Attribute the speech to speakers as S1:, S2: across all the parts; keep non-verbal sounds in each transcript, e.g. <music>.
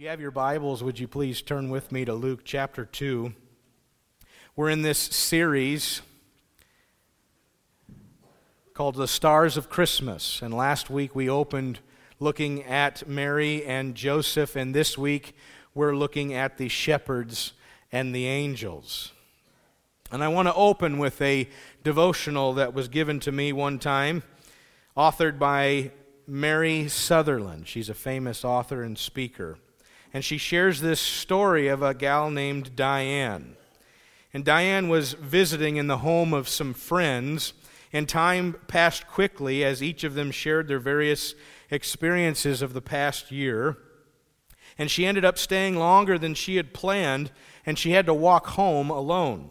S1: you have your Bibles, would you please turn with me to Luke chapter 2? We're in this series called The Stars of Christmas. And last week we opened looking at Mary and Joseph, and this week we're looking at the shepherds and the angels. And I want to open with a devotional that was given to me one time, authored by Mary Sutherland. She's a famous author and speaker and she shares this story of a gal named Diane. And Diane was visiting in the home of some friends, and time passed quickly as each of them shared their various experiences of the past year. And she ended up staying longer than she had planned, and she had to walk home alone.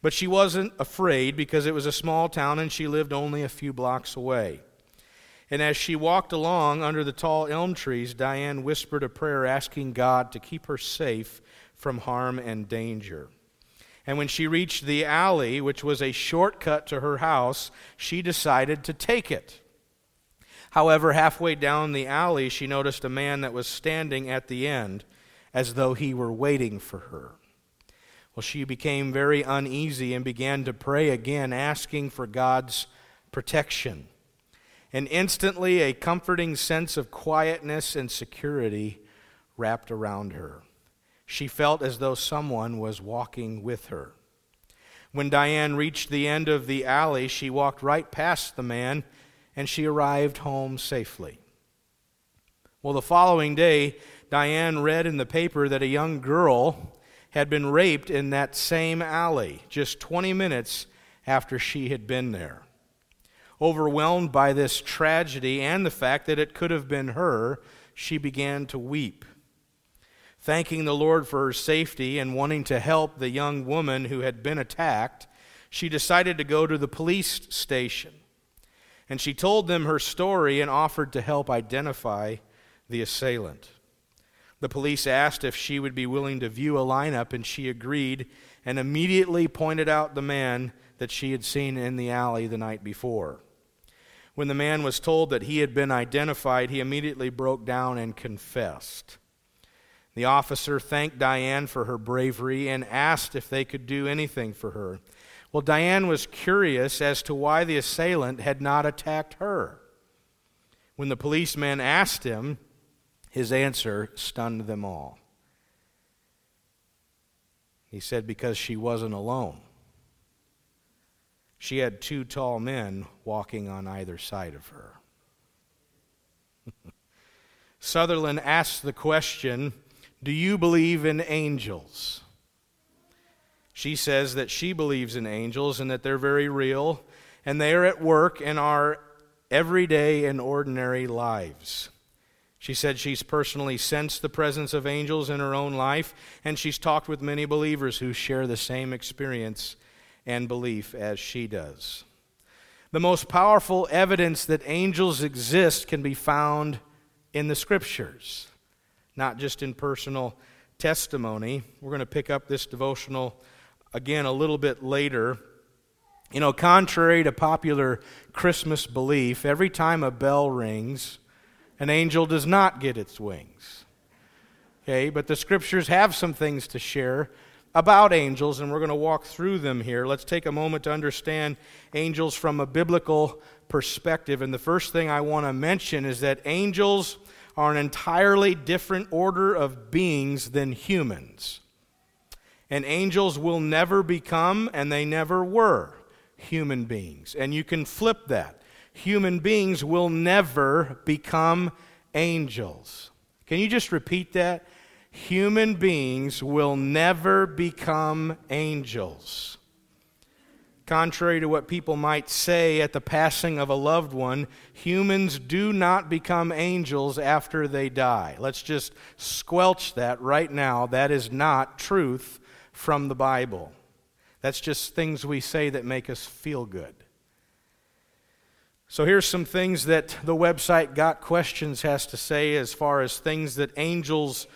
S1: But she wasn't afraid because it was a small town and she lived only a few blocks away. And as she walked along under the tall elm trees, Diane whispered a prayer asking God to keep her safe from harm and danger. And when she reached the alley, which was a shortcut to her house, she decided to take it. However, halfway down the alley, she noticed a man that was standing at the end as though he were waiting for her. Well, she became very uneasy and began to pray again, asking for God's protection and instantly a comforting sense of quietness and security wrapped around her. She felt as though someone was walking with her. When Diane reached the end of the alley, she walked right past the man and she arrived home safely. Well, the following day, Diane read in the paper that a young girl had been raped in that same alley just 20 minutes after she had been there. Overwhelmed by this tragedy and the fact that it could have been her, she began to weep. Thanking the Lord for her safety and wanting to help the young woman who had been attacked, she decided to go to the police station. And she told them her story and offered to help identify the assailant. The police asked if she would be willing to view a lineup, and she agreed and immediately pointed out the man that she had seen in the alley the night before. When the man was told that he had been identified, he immediately broke down and confessed. The officer thanked Diane for her bravery and asked if they could do anything for her. Well, Diane was curious as to why the assailant had not attacked her. When the policeman asked him, his answer stunned them all. He said, Because she wasn't alone. She had two tall men walking on either side of her. <laughs> Sutherland asked the question Do you believe in angels? She says that she believes in angels and that they're very real and they are at work in our everyday and ordinary lives. She said she's personally sensed the presence of angels in her own life, and she's talked with many believers who share the same experience and belief as she does. The most powerful evidence that angels exist can be found in the scriptures, not just in personal testimony. We're going to pick up this devotional again a little bit later. You know, contrary to popular Christmas belief, every time a bell rings, an angel does not get its wings. Okay, but the scriptures have some things to share about angels, and we're going to walk through them here. Let's take a moment to understand angels from a biblical perspective. And the first thing I want to mention is that angels are an entirely different order of beings than humans. And angels will never become, and they never were, human beings. And you can flip that. Human beings will never become angels. Can you just repeat that? Human beings will never become angels. Contrary to what people might say at the passing of a loved one, humans do not become angels after they die. Let's just squelch that right now. That is not truth from the Bible. That's just things we say that make us feel good. So here's some things that the website Got Questions has to say as far as things that angels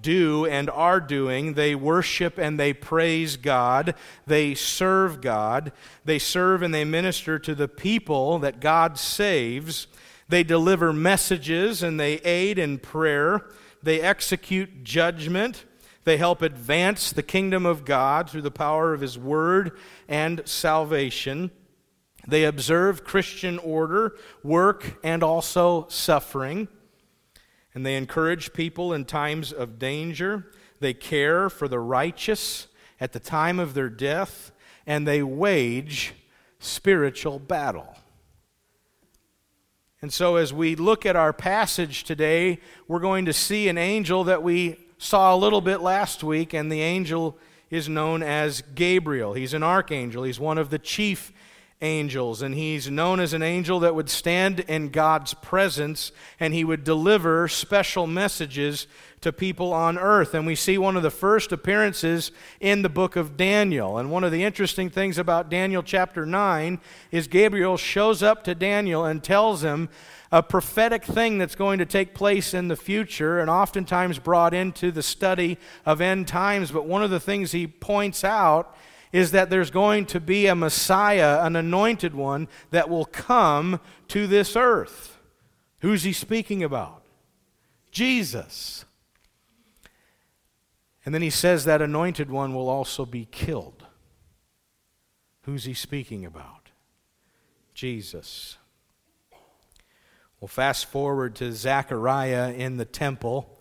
S1: do and are doing. They worship and they praise God. They serve God. They serve and they minister to the people that God saves. They deliver messages and they aid in prayer. they execute judgment, they help advance the kingdom of God through the power of His Word and salvation. They observe Christian order, work, and also suffering. And they encourage people in times of danger. They care for the righteous at the time of their death. And they wage spiritual battle. And so, as we look at our passage today, we're going to see an angel that we saw a little bit last week, and the angel is known as Gabriel. He's an archangel, he's one of the chief angels, and he's known as an angel that would stand in God's presence and he would deliver special messages to people on earth. And we see one of the first appearances in the book of Daniel. And one of the interesting things about Daniel chapter 9 is Gabriel shows up to Daniel and tells him a prophetic thing that's going to take place in the future and oftentimes brought into the study of end times. But one of the things he points out is that there's going to be a Messiah, an anointed one, that will come to this earth. Who's he speaking about? Jesus. And then he says that anointed one will also be killed. Who's he speaking about? Jesus. Well, fast forward to Zechariah in the temple,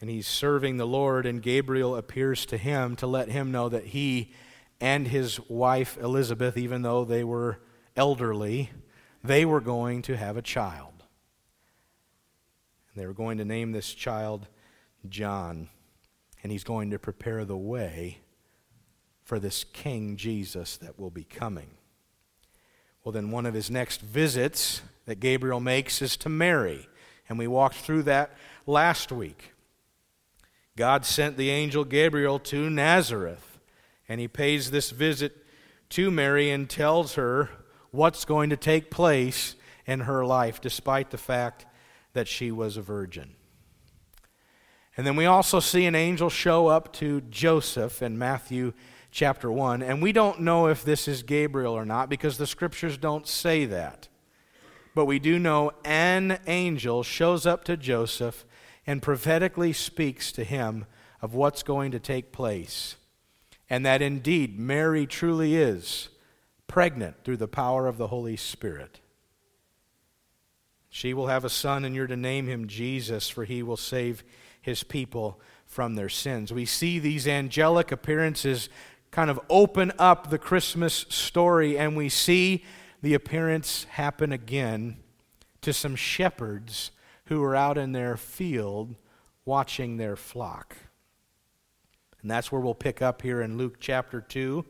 S1: and he's serving the Lord, and Gabriel appears to him to let him know that he and his wife Elizabeth, even though they were elderly, they were going to have a child. And they were going to name this child John, and he's going to prepare the way for this King Jesus that will be coming. Well, then, one of his next visits that Gabriel makes is to Mary. And we walked through that last week. God sent the angel Gabriel to Nazareth, and he pays this visit to Mary and tells her what's going to take place in her life, despite the fact that she was a virgin. And then we also see an angel show up to Joseph in Matthew chapter 1. And we don't know if this is Gabriel or not because the scriptures don't say that. But we do know an angel shows up to Joseph and prophetically speaks to him of what's going to take place. And that indeed Mary truly is pregnant through the power of the Holy Spirit. She will have a son, and you're to name him Jesus, for he will save his people from their sins. We see these angelic appearances kind of open up the Christmas story, and we see the appearance happen again to some shepherds who are out in their field watching their flock. And that's where we'll pick up here in Luke chapter 2.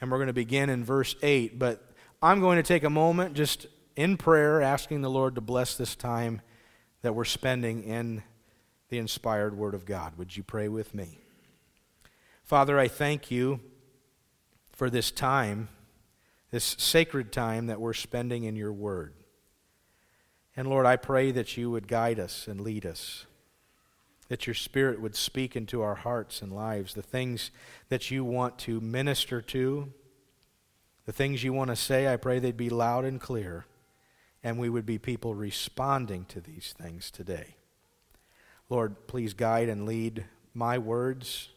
S1: And we're going to begin in verse 8. But I'm going to take a moment just in prayer, asking the Lord to bless this time that we're spending in the inspired Word of God. Would you pray with me? Father, I thank you for this time, this sacred time that we're spending in your Word. And Lord, I pray that you would guide us and lead us, that your Spirit would speak into our hearts and lives the things that you want to minister to, the things you want to say. I pray they'd be loud and clear, and we would be people responding to these things today. Lord, please guide and lead my words,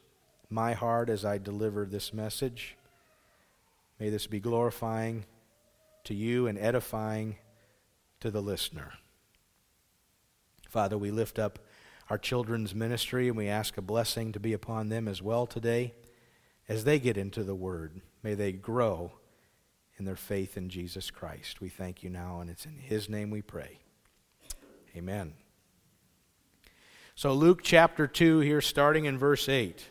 S1: my heart as I deliver this message. May this be glorifying to you and edifying to the listener. Father, we lift up our children's ministry and we ask a blessing to be upon them as well today as they get into the Word. May they grow in their faith in Jesus Christ. We thank you now, and it's in His name we pray. Amen. So, Luke chapter 2, here starting in verse 8.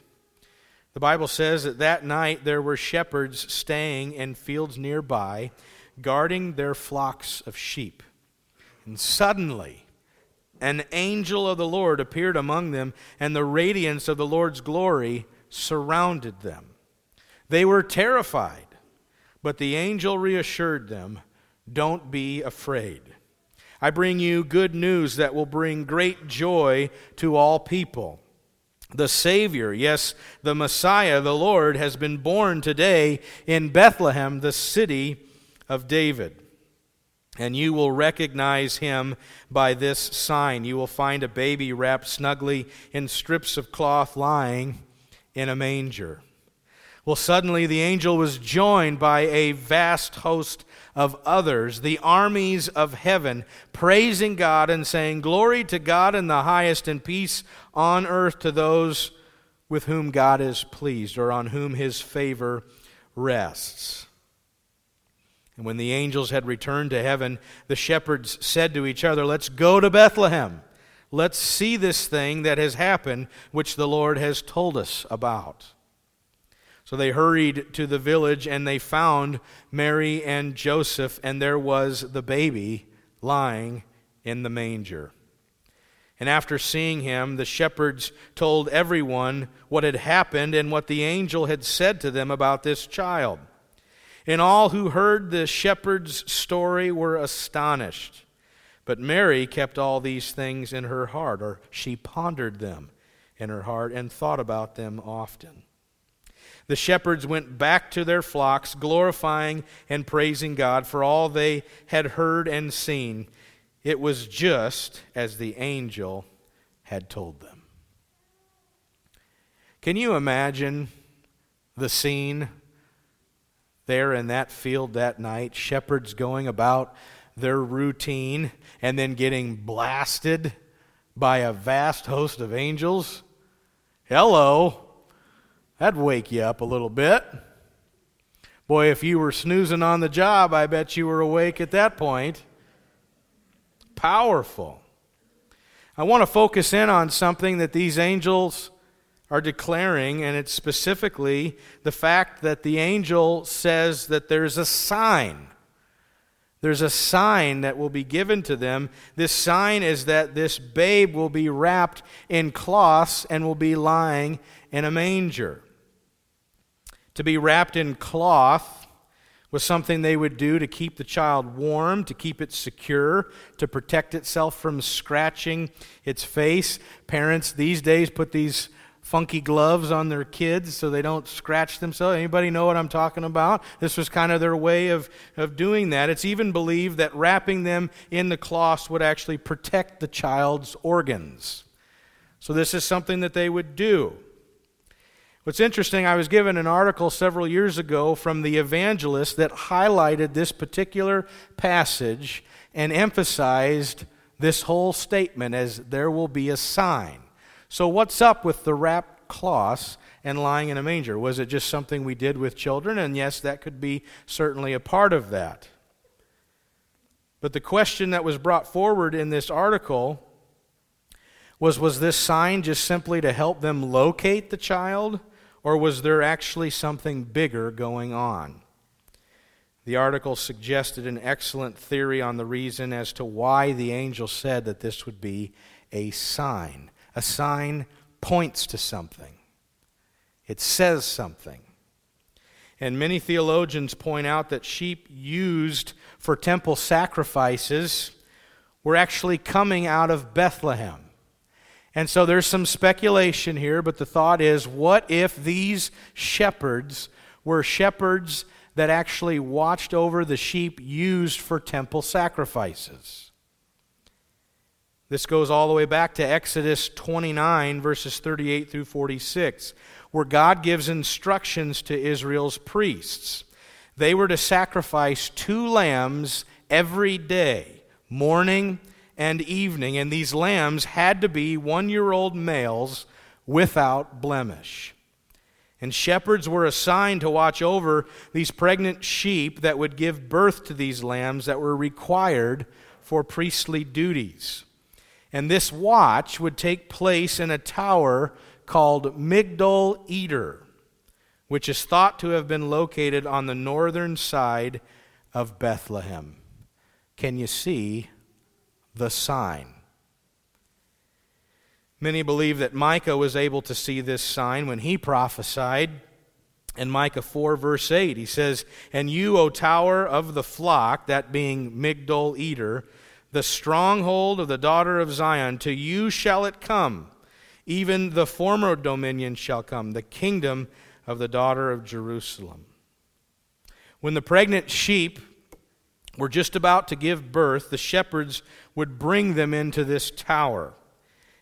S1: The Bible says that that night there were shepherds staying in fields nearby, guarding their flocks of sheep. And suddenly, an angel of the Lord appeared among them, and the radiance of the Lord's glory surrounded them. They were terrified, but the angel reassured them Don't be afraid. I bring you good news that will bring great joy to all people. The Savior, yes, the Messiah, the Lord, has been born today in Bethlehem, the city of David. And you will recognize him by this sign. You will find a baby wrapped snugly in strips of cloth lying in a manger. Well, suddenly the angel was joined by a vast host of others, the armies of heaven, praising God and saying, Glory to God in the highest, and peace on earth to those with whom God is pleased, or on whom his favor rests. And when the angels had returned to heaven, the shepherds said to each other, Let's go to Bethlehem. Let's see this thing that has happened, which the Lord has told us about. So they hurried to the village, and they found Mary and Joseph, and there was the baby lying in the manger. And after seeing him, the shepherds told everyone what had happened and what the angel had said to them about this child. And all who heard the shepherd's story were astonished. But Mary kept all these things in her heart, or she pondered them in her heart and thought about them often. The shepherds went back to their flocks, glorifying and praising God for all they had heard and seen. It was just as the angel had told them. Can you imagine the scene there in that field that night? Shepherds going about their routine and then getting blasted by a vast host of angels? Hello. That'd wake you up a little bit. Boy, if you were snoozing on the job, I bet you were awake at that point powerful. I want to focus in on something that these angels are declaring, and it's specifically the fact that the angel says that there's a sign. There's a sign that will be given to them. This sign is that this babe will be wrapped in cloths and will be lying in a manger. To be wrapped in cloth was something they would do to keep the child warm, to keep it secure, to protect itself from scratching its face. Parents these days put these funky gloves on their kids so they don't scratch themselves. Anybody know what I'm talking about? This was kind of their way of, of doing that. It's even believed that wrapping them in the cloths would actually protect the child's organs. So this is something that they would do. What's interesting, I was given an article several years ago from the evangelist that highlighted this particular passage and emphasized this whole statement as there will be a sign. So, what's up with the wrapped cloths and lying in a manger? Was it just something we did with children? And yes, that could be certainly a part of that. But the question that was brought forward in this article was Was this sign just simply to help them locate the child? Or was there actually something bigger going on? The article suggested an excellent theory on the reason as to why the angel said that this would be a sign. A sign points to something, it says something. And many theologians point out that sheep used for temple sacrifices were actually coming out of Bethlehem. And so there's some speculation here, but the thought is what if these shepherds were shepherds that actually watched over the sheep used for temple sacrifices? This goes all the way back to Exodus 29, verses 38 through 46, where God gives instructions to Israel's priests. They were to sacrifice two lambs every day, morning and evening, and these lambs had to be one year old males without blemish. And shepherds were assigned to watch over these pregnant sheep that would give birth to these lambs that were required for priestly duties. And this watch would take place in a tower called Migdol Eder, which is thought to have been located on the northern side of Bethlehem. Can you see the sign. Many believe that Micah was able to see this sign when he prophesied. In Micah 4, verse 8, he says, And you, O tower of the flock, that being Migdol Eder, the stronghold of the daughter of Zion, to you shall it come. Even the former dominion shall come, the kingdom of the daughter of Jerusalem. When the pregnant sheep were just about to give birth, the shepherds would bring them into this tower.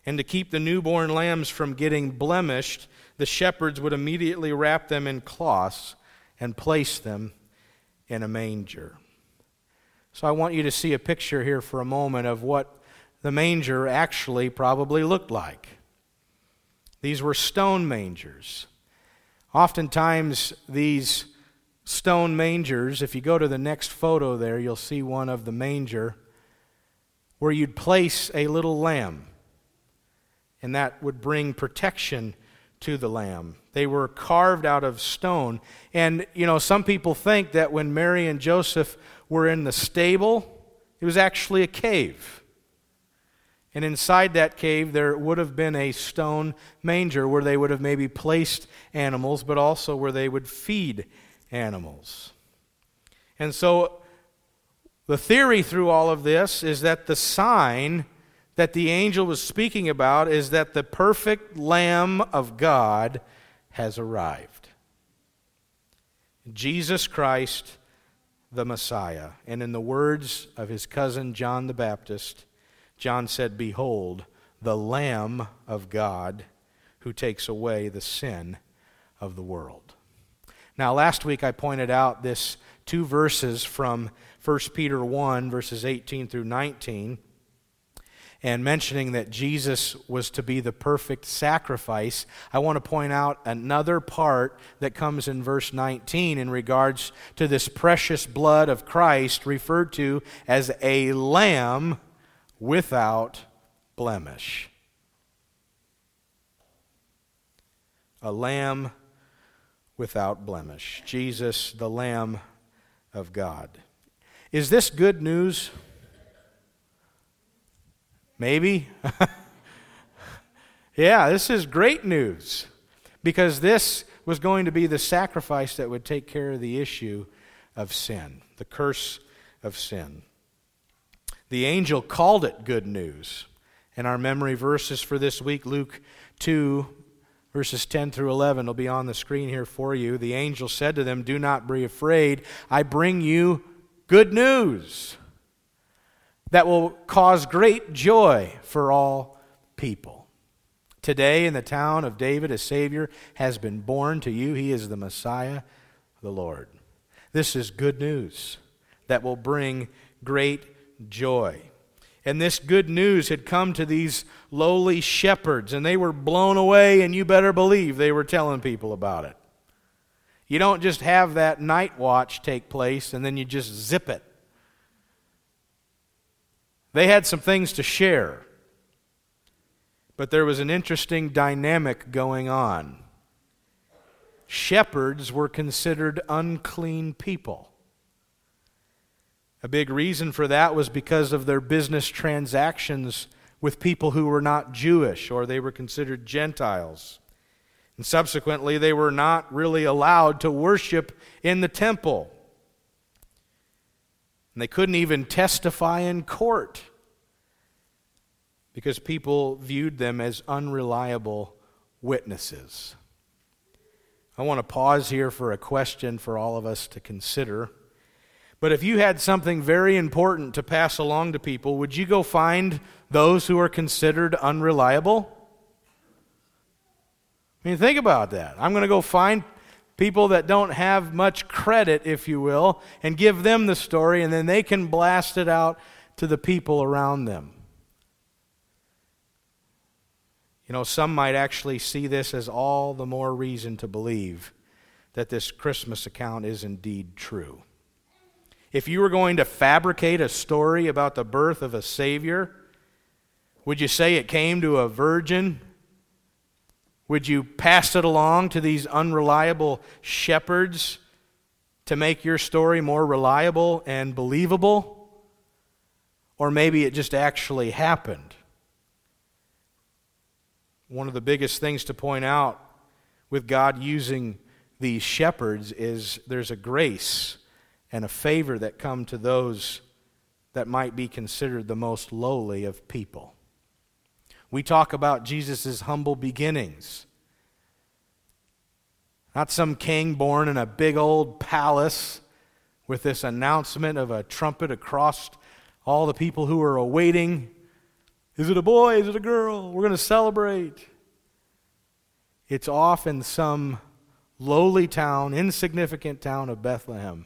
S1: And to keep the newborn lambs from getting blemished, the shepherds would immediately wrap them in cloths and place them in a manger. So I want you to see a picture here for a moment of what the manger actually probably looked like. These were stone mangers. Oftentimes, these stone mangers, if you go to the next photo there, you'll see one of the manger where you'd place a little lamb, and that would bring protection to the lamb. They were carved out of stone. And, you know, some people think that when Mary and Joseph were in the stable, it was actually a cave. And inside that cave, there would have been a stone manger where they would have maybe placed animals, but also where they would feed animals. And so, the theory through all of this is that the sign that the angel was speaking about is that the perfect Lamb of God has arrived. Jesus Christ, the Messiah. And in the words of his cousin John the Baptist, John said, Behold, the Lamb of God who takes away the sin of the world. Now, last week I pointed out this two verses from 1 Peter 1, verses 18 through 19, and mentioning that Jesus was to be the perfect sacrifice. I want to point out another part that comes in verse 19 in regards to this precious blood of Christ, referred to as a lamb without blemish. A lamb without blemish. Jesus, the Lamb of God. Is this good news? Maybe. <laughs> yeah, this is great news because this was going to be the sacrifice that would take care of the issue of sin, the curse of sin. The angel called it good news. And our memory verses for this week, Luke 2, verses 10 through 11, will be on the screen here for you. The angel said to them, Do not be afraid. I bring you good news that will cause great joy for all people. Today, in the town of David, a Savior has been born to you. He is the Messiah, the Lord. This is good news that will bring great joy. And this good news had come to these lowly shepherds, and they were blown away, and you better believe they were telling people about it. You don't just have that night watch take place and then you just zip it. They had some things to share, but there was an interesting dynamic going on. Shepherds were considered unclean people. A big reason for that was because of their business transactions with people who were not Jewish or they were considered Gentiles. And subsequently, they were not really allowed to worship in the temple. And they couldn't even testify in court because people viewed them as unreliable witnesses. I want to pause here for a question for all of us to consider. But if you had something very important to pass along to people, would you go find those who are considered unreliable? I mean, think about that. I'm going to go find people that don't have much credit, if you will, and give them the story, and then they can blast it out to the people around them. You know, some might actually see this as all the more reason to believe that this Christmas account is indeed true. If you were going to fabricate a story about the birth of a Savior, would you say it came to a virgin? Would you pass it along to these unreliable shepherds to make your story more reliable and believable? Or maybe it just actually happened. One of the biggest things to point out with God using these shepherds is there's a grace and a favor that come to those that might be considered the most lowly of people. We talk about Jesus' humble beginnings. Not some king born in a big old palace with this announcement of a trumpet across all the people who are awaiting. Is it a boy? Is it a girl? We're going to celebrate. It's off in some lowly town, insignificant town of Bethlehem,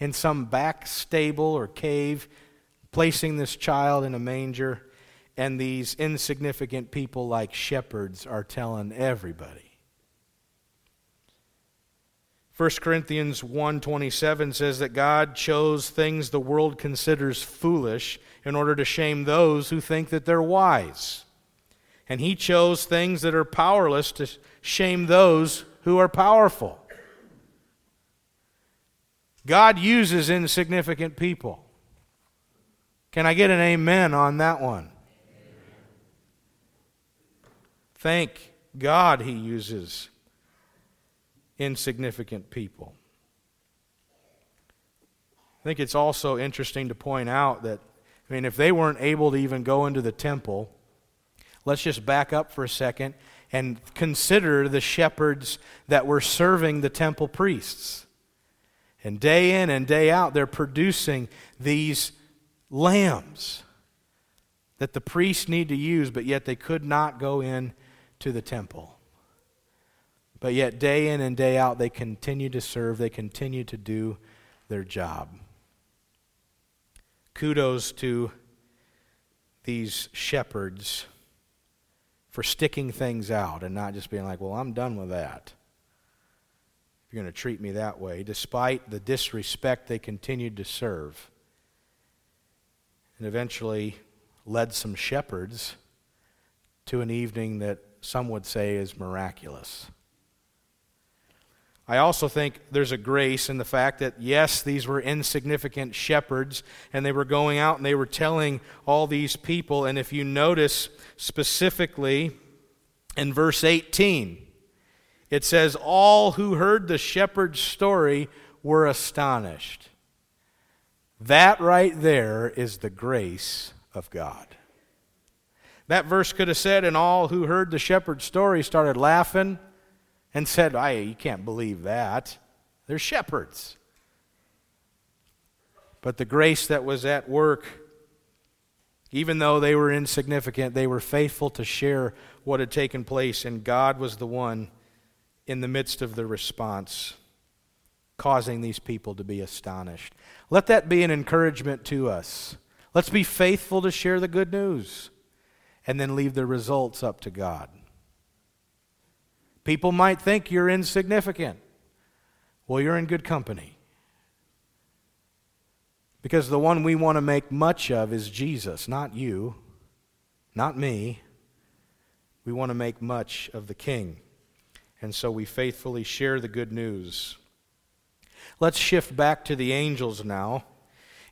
S1: in some back stable or cave, placing this child in a manger, and these insignificant people, like shepherds, are telling everybody. 1 Corinthians 1:27 says that God chose things the world considers foolish in order to shame those who think that they're wise. And he chose things that are powerless to shame those who are powerful. God uses insignificant people. Can I get an amen on that one? Thank God he uses insignificant people. I think it's also interesting to point out that, I mean, if they weren't able to even go into the temple, let's just back up for a second and consider the shepherds that were serving the temple priests. And day in and day out, they're producing these lambs that the priests need to use, but yet they could not go in to the temple. But yet, day in and day out, they continue to serve, they continue to do their job. Kudos to these shepherds for sticking things out and not just being like, well, I'm done with that. If you're going to treat me that way, despite the disrespect they continued to serve, and eventually led some shepherds to an evening that some would say is miraculous. I also think there's a grace in the fact that, yes, these were insignificant shepherds, and they were going out and they were telling all these people. And if you notice specifically in verse 18, it says, All who heard the shepherd's story were astonished. That right there is the grace of God. That verse could have said, And all who heard the shepherd's story started laughing and said, I, You can't believe that. They're shepherds. But the grace that was at work, even though they were insignificant, they were faithful to share what had taken place, and God was the one in the midst of the response, causing these people to be astonished. Let that be an encouragement to us. Let's be faithful to share the good news and then leave the results up to God. People might think you're insignificant. Well, you're in good company. Because the one we want to make much of is Jesus, not you, not me. We want to make much of the King. And so we faithfully share the good news. Let's shift back to the angels now.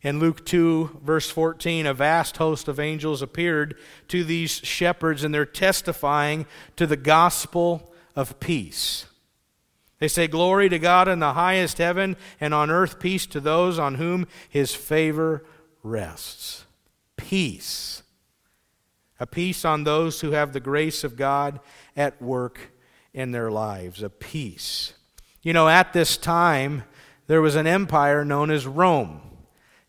S1: In Luke 2, verse 14, a vast host of angels appeared to these shepherds, and they're testifying to the gospel of peace. They say, Glory to God in the highest heaven, and on earth peace to those on whom his favor rests. Peace. A peace on those who have the grace of God at work in their lives. A peace. You know, at this time, there was an empire known as Rome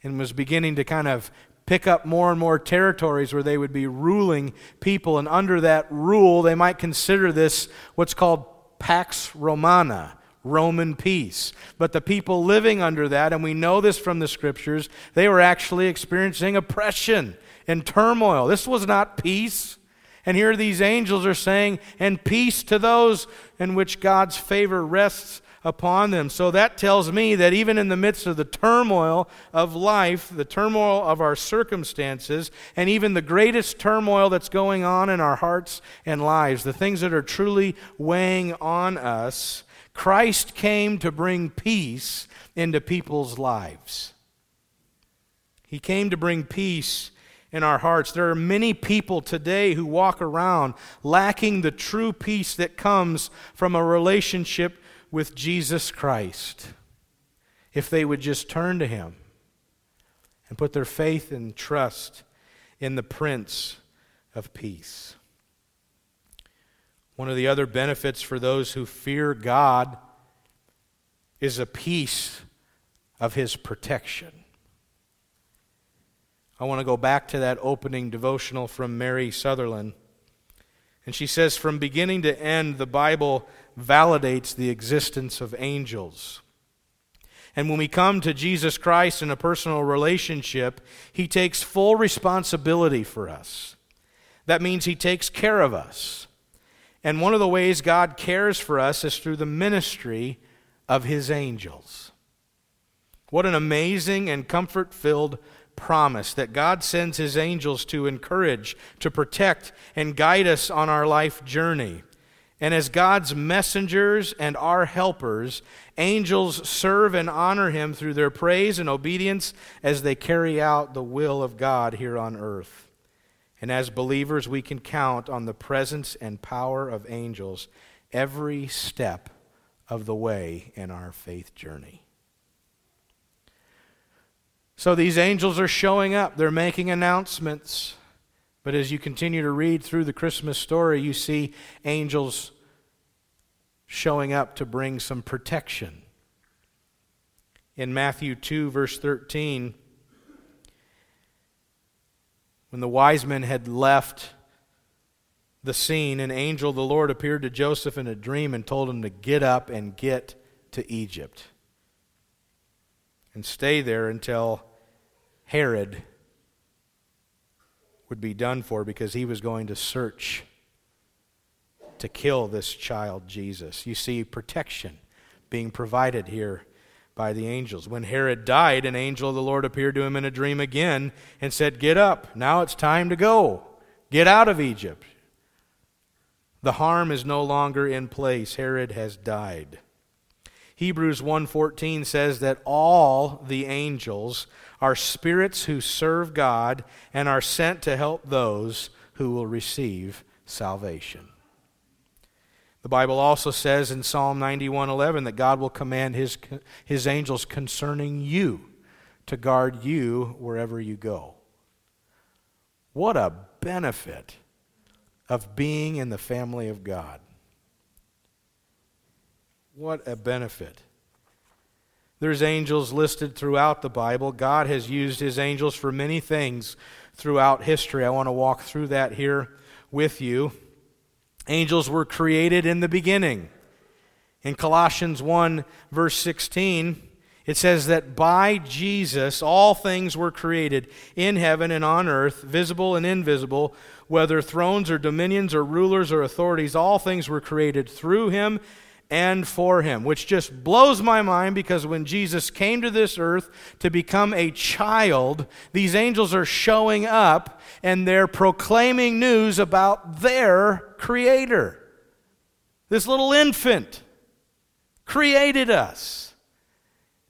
S1: and was beginning to kind of pick up more and more territories where they would be ruling people. And under that rule, they might consider this what's called Pax Romana, Roman peace. But the people living under that, and we know this from the scriptures, they were actually experiencing oppression and turmoil. This was not peace. And here these angels are saying, and peace to those in which God's favor rests upon them. So that tells me that even in the midst of the turmoil of life, the turmoil of our circumstances, and even the greatest turmoil that's going on in our hearts and lives, the things that are truly weighing on us, Christ came to bring peace into people's lives. He came to bring peace in our hearts. There are many people today who walk around lacking the true peace that comes from a relationship with Jesus Christ if they would just turn to Him and put their faith and trust in the Prince of Peace. One of the other benefits for those who fear God is a peace of his protection. I want to go back to that opening devotional from Mary Sutherland. And she says, from beginning to end, the Bible validates the existence of angels. And when we come to Jesus Christ in a personal relationship, He takes full responsibility for us. That means He takes care of us. And one of the ways God cares for us is through the ministry of His angels. What an amazing and comfort filled promise that God sends His angels to encourage, to protect, and guide us on our life journey. And as God's messengers and our helpers, angels serve and honor him through their praise and obedience as they carry out the will of God here on earth. And as believers, we can count on the presence and power of angels every step of the way in our faith journey. So these angels are showing up, they're making announcements. But as you continue to read through the Christmas story, you see angels showing up to bring some protection. In Matthew 2, verse 13, when the wise men had left the scene, an angel of the Lord appeared to Joseph in a dream and told him to get up and get to Egypt and stay there until Herod would be done for because he was going to search to kill this child Jesus. You see protection being provided here by the angels. When Herod died, an angel of the Lord appeared to him in a dream again and said, Get up, now it's time to go. Get out of Egypt. The harm is no longer in place. Herod has died. Hebrews 1:14 says that all the angels are spirits who serve God and are sent to help those who will receive salvation. The Bible also says in Psalm 91:11 that God will command his his angels concerning you to guard you wherever you go. What a benefit of being in the family of God. What a benefit. There's angels listed throughout the Bible. God has used his angels for many things throughout history. I want to walk through that here with you. Angels were created in the beginning. In Colossians 1, verse 16, it says that by Jesus all things were created in heaven and on earth, visible and invisible, whether thrones or dominions or rulers or authorities, all things were created through him and for him, which just blows my mind because when Jesus came to this earth to become a child, these angels are showing up and they're proclaiming news about their creator. This little infant created us,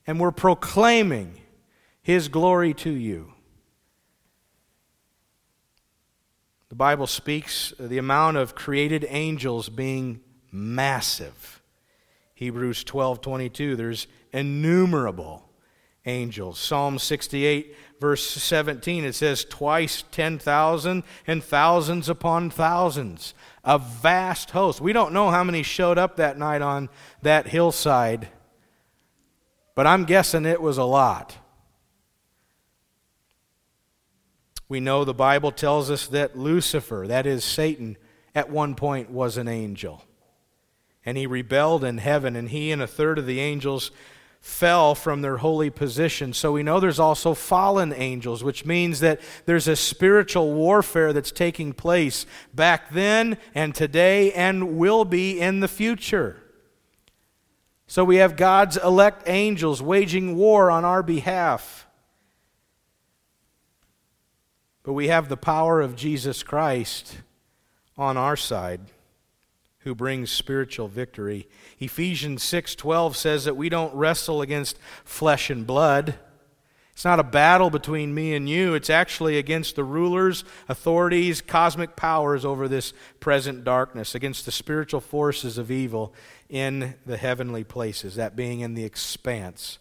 S1: and we're proclaiming his glory to you. The Bible speaks the amount of created angels being massive. Hebrews 12:22 there's innumerable angels. Psalm 68 verse 17 it says twice 10,000 and thousands upon thousands. A vast host. We don't know how many showed up that night on that hillside, but I'm guessing it was a lot. We know the Bible tells us that Lucifer, that is Satan, at one point was an angel and he rebelled in heaven, and he and a third of the angels fell from their holy position. So we know there's also fallen angels, which means that there's a spiritual warfare that's taking place back then and today and will be in the future. So we have God's elect angels waging war on our behalf. But we have the power of Jesus Christ on our side who brings spiritual victory. Ephesians 6:12 says that we don't wrestle against flesh and blood. It's not a battle between me and you. It's actually against the rulers, authorities, cosmic powers over this present darkness, against the spiritual forces of evil in the heavenly places, that being in the expanse,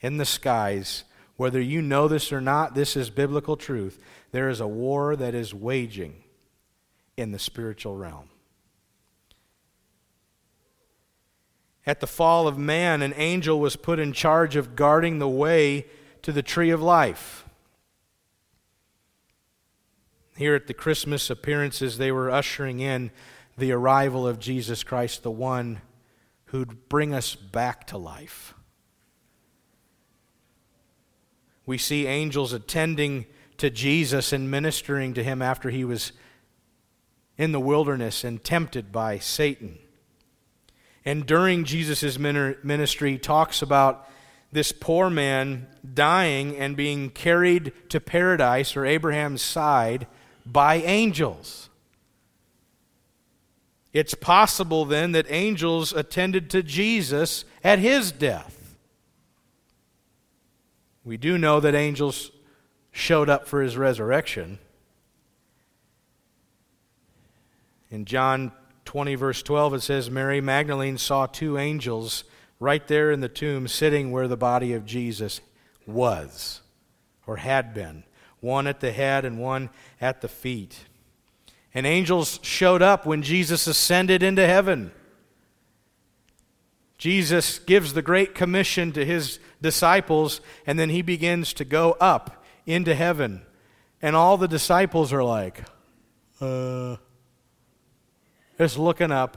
S1: in the skies. Whether you know this or not, this is biblical truth. There is a war that is waging in the spiritual realm. At the fall of man, an angel was put in charge of guarding the way to the tree of life. Here at the Christmas appearances, they were ushering in the arrival of Jesus Christ, the one who'd bring us back to life. We see angels attending to Jesus and ministering to him after he was in the wilderness and tempted by Satan. And during Jesus' ministry, talks about this poor man dying and being carried to paradise or Abraham's side by angels. It's possible then that angels attended to Jesus at his death. We do know that angels showed up for his resurrection. In John 20, verse 12, it says, Mary Magdalene saw two angels right there in the tomb sitting where the body of Jesus was or had been one at the head and one at the feet. And angels showed up when Jesus ascended into heaven. Jesus gives the Great Commission to his disciples, and then he begins to go up into heaven. And all the disciples are like, uh, just looking up.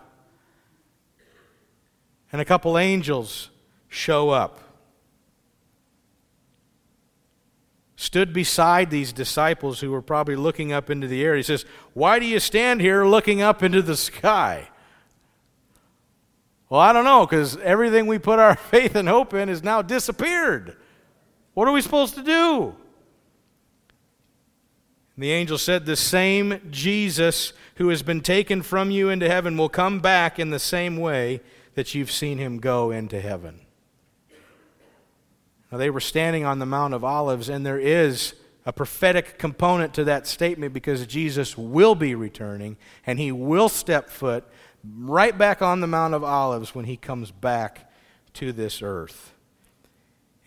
S1: And a couple angels show up. Stood beside these disciples who were probably looking up into the air. He says, Why do you stand here looking up into the sky? Well, I don't know, because everything we put our <laughs> faith and hope in has now disappeared. What are we supposed to do? The angel said, The same Jesus who has been taken from you into heaven will come back in the same way that you've seen him go into heaven. Now, they were standing on the Mount of Olives, and there is a prophetic component to that statement because Jesus will be returning and he will step foot right back on the Mount of Olives when he comes back to this earth.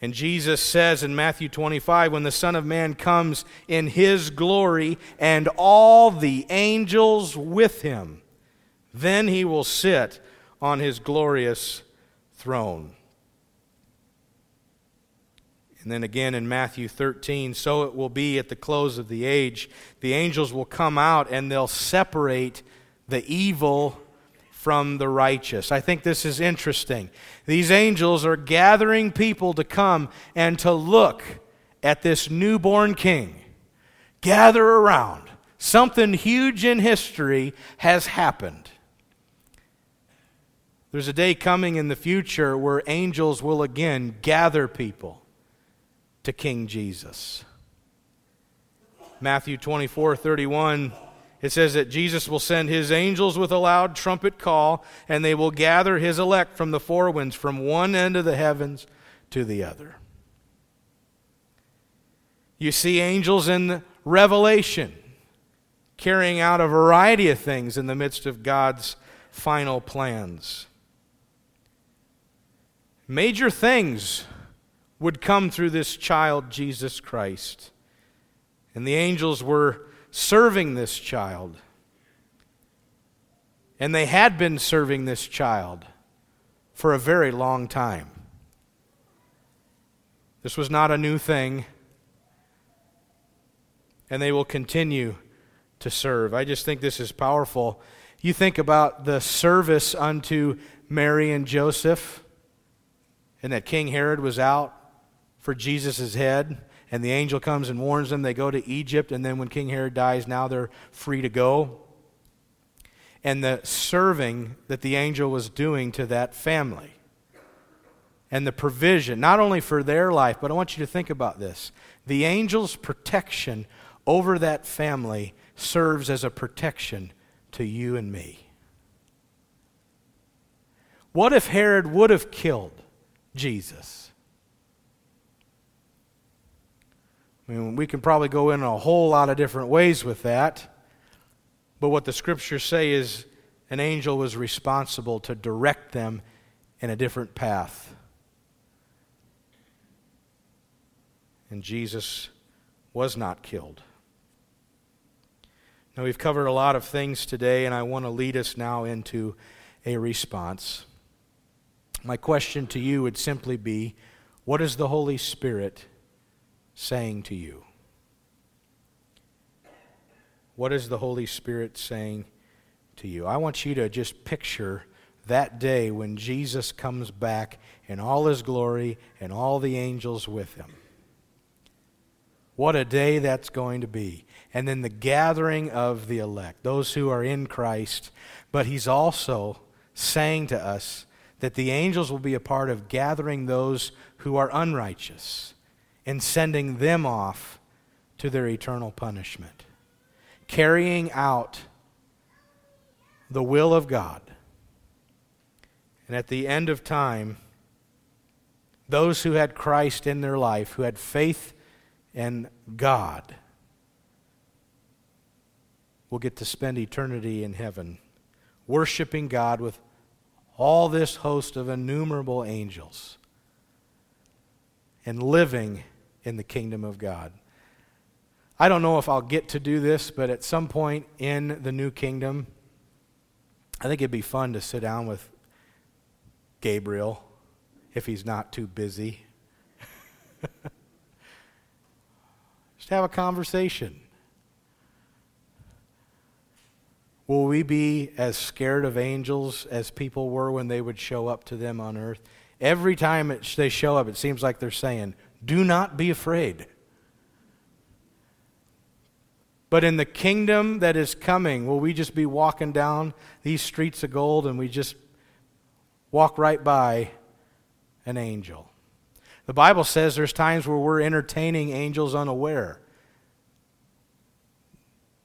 S1: And Jesus says in Matthew 25, when the Son of Man comes in his glory and all the angels with him, then he will sit on his glorious throne. And then again in Matthew 13, so it will be at the close of the age. The angels will come out and they'll separate the evil from the righteous. I think this is interesting. These angels are gathering people to come and to look at this newborn king. Gather around. Something huge in history has happened. There's a day coming in the future where angels will again gather people to King Jesus. Matthew 24 31 it says that Jesus will send his angels with a loud trumpet call, and they will gather his elect from the four winds, from one end of the heavens to the other. You see angels in Revelation carrying out a variety of things in the midst of God's final plans. Major things would come through this child, Jesus Christ. And the angels were serving this child. And they had been serving this child for a very long time. This was not a new thing. And they will continue to serve. I just think this is powerful. You think about the service unto Mary and Joseph, and that King Herod was out for Jesus' head and the angel comes and warns them. They go to Egypt, and then when King Herod dies, now they're free to go. And the serving that the angel was doing to that family. And the provision, not only for their life, but I want you to think about this. The angel's protection over that family serves as a protection to you and me. What if Herod would have killed Jesus? I mean, we can probably go in a whole lot of different ways with that. But what the scriptures say is an angel was responsible to direct them in a different path. And Jesus was not killed. Now, we've covered a lot of things today, and I want to lead us now into a response. My question to you would simply be what is the Holy Spirit saying to you? What is the Holy Spirit saying to you? I want you to just picture that day when Jesus comes back in all his glory and all the angels with him. What a day that's going to be. And then the gathering of the elect, those who are in Christ. But he's also saying to us that the angels will be a part of gathering those who are unrighteous and sending them off to their eternal punishment, carrying out the will of God. And at the end of time, those who had Christ in their life, who had faith in God, will get to spend eternity in heaven, worshiping God with all this host of innumerable angels and living in the kingdom of God. I don't know if I'll get to do this, but at some point in the new kingdom, I think it'd be fun to sit down with Gabriel if he's not too busy. <laughs> Just have a conversation. Will we be as scared of angels as people were when they would show up to them on earth? Every time they show up, it seems like they're saying, Do not be afraid. But in the kingdom that is coming, will we just be walking down these streets of gold and we just walk right by an angel? The Bible says there's times where we're entertaining angels unaware.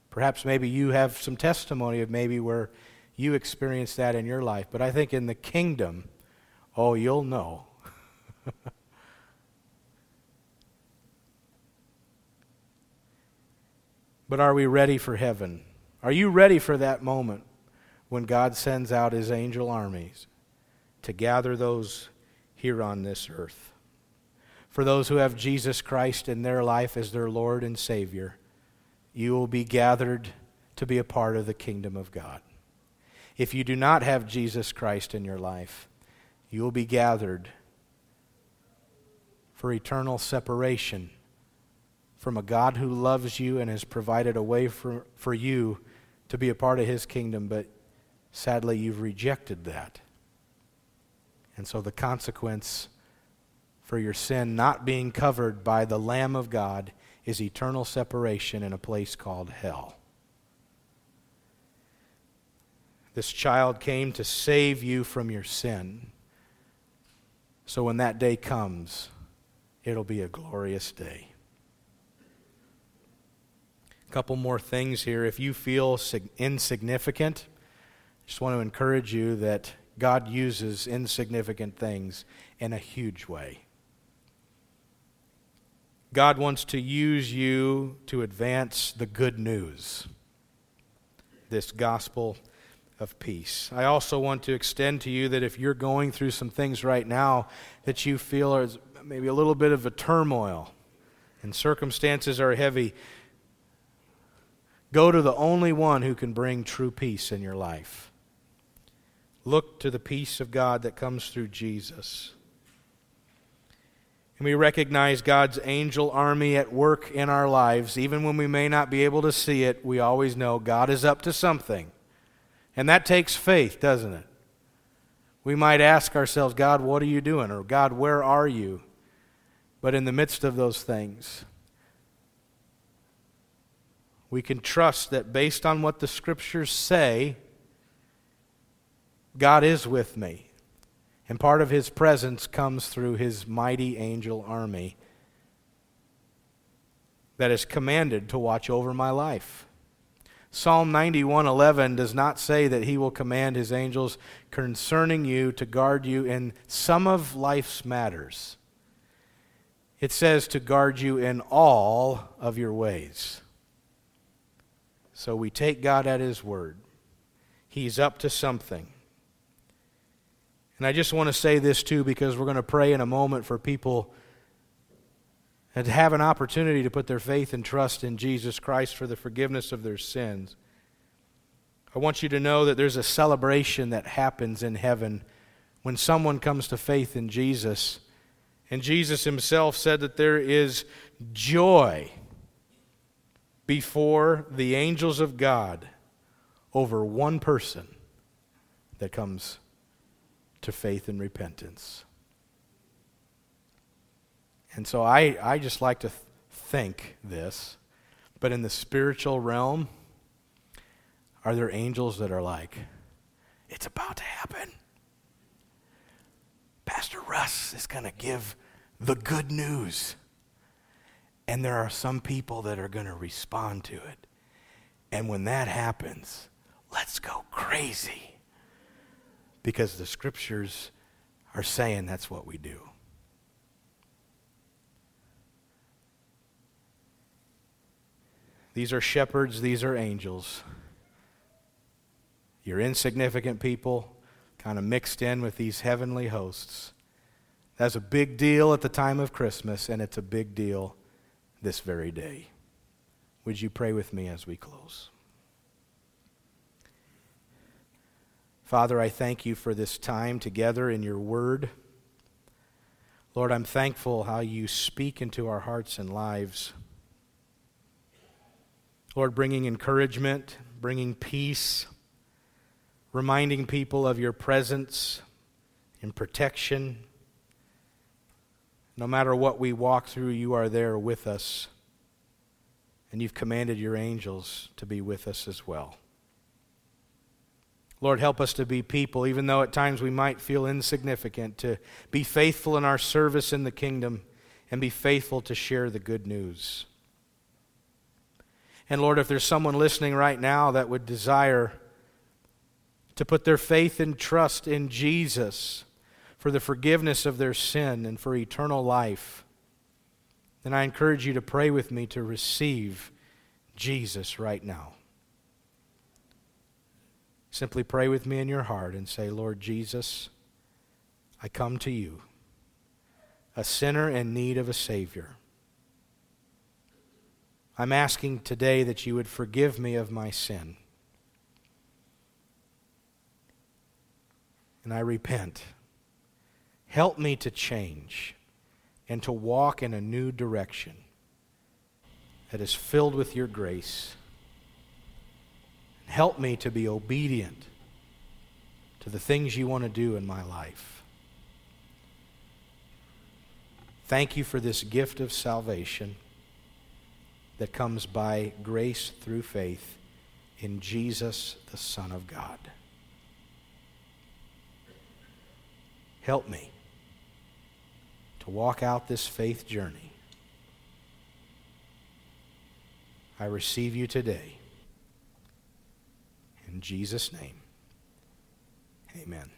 S1: Perhaps maybe you have some testimony of maybe where you experienced that in your life. But I think in the kingdom, oh, you'll know. <laughs> but are we ready for heaven? Are you ready for that moment when God sends out his angel armies to gather those here on this earth? For those who have Jesus Christ in their life as their Lord and Savior, you will be gathered to be a part of the kingdom of God. If you do not have Jesus Christ in your life, you will be gathered for eternal separation from a God who loves you and has provided a way for, for you to be a part of his kingdom, but sadly you've rejected that. And so the consequence for your sin not being covered by the Lamb of God is eternal separation in a place called hell. This child came to save you from your sin. So when that day comes, it'll be a glorious day. Couple more things here. If you feel insignificant, I just want to encourage you that God uses insignificant things in a huge way. God wants to use you to advance the good news, this gospel of peace. I also want to extend to you that if you're going through some things right now that you feel are maybe a little bit of a turmoil and circumstances are heavy, go to the only one who can bring true peace in your life. Look to the peace of God that comes through Jesus. And we recognize God's angel army at work in our lives. Even when we may not be able to see it, we always know God is up to something. And that takes faith, doesn't it? We might ask ourselves, God, what are you doing? Or God, where are you? But in the midst of those things, we can trust that based on what the scriptures say, God is with me. And part of his presence comes through his mighty angel army that is commanded to watch over my life. Psalm 91:11 does not say that he will command his angels concerning you to guard you in some of life's matters. It says to guard you in all of your ways. So we take God at his word. He's up to something. And I just want to say this too because we're going to pray in a moment for people that have an opportunity to put their faith and trust in Jesus Christ for the forgiveness of their sins. I want you to know that there's a celebration that happens in heaven when someone comes to faith in Jesus. And Jesus himself said that there is joy before the angels of God over one person that comes to faith and repentance. And so I, I just like to th- think this, but in the spiritual realm, are there angels that are like, it's about to happen? Pastor Russ is going to give the good news. And there are some people that are going to respond to it. And when that happens, let's go crazy. Because the scriptures are saying that's what we do. These are shepherds, these are angels. You're insignificant people, kind of mixed in with these heavenly hosts. That's a big deal at the time of Christmas, and it's a big deal this very day. Would you pray with me as we close? Father, I thank you for this time together in your word. Lord, I'm thankful how you speak into our hearts and lives. Lord, bringing encouragement, bringing peace, reminding people of your presence and protection. No matter what we walk through, you are there with us. And you've commanded your angels to be with us as well. Lord, help us to be people, even though at times we might feel insignificant, to be faithful in our service in the kingdom and be faithful to share the good news. And Lord, if there's someone listening right now that would desire to put their faith and trust in Jesus for the forgiveness of their sin and for eternal life, then I encourage you to pray with me to receive Jesus right now. Simply pray with me in your heart and say, Lord Jesus, I come to you, a sinner in need of a Savior. I'm asking today that you would forgive me of my sin. and I repent. Help me to change and to walk in a new direction that is filled with your grace. Help me to be obedient to the things you want to do in my life. Thank you for this gift of salvation that comes by grace through faith in Jesus, the Son of God. Help me walk out this faith journey. I receive you today. In Jesus' name, amen.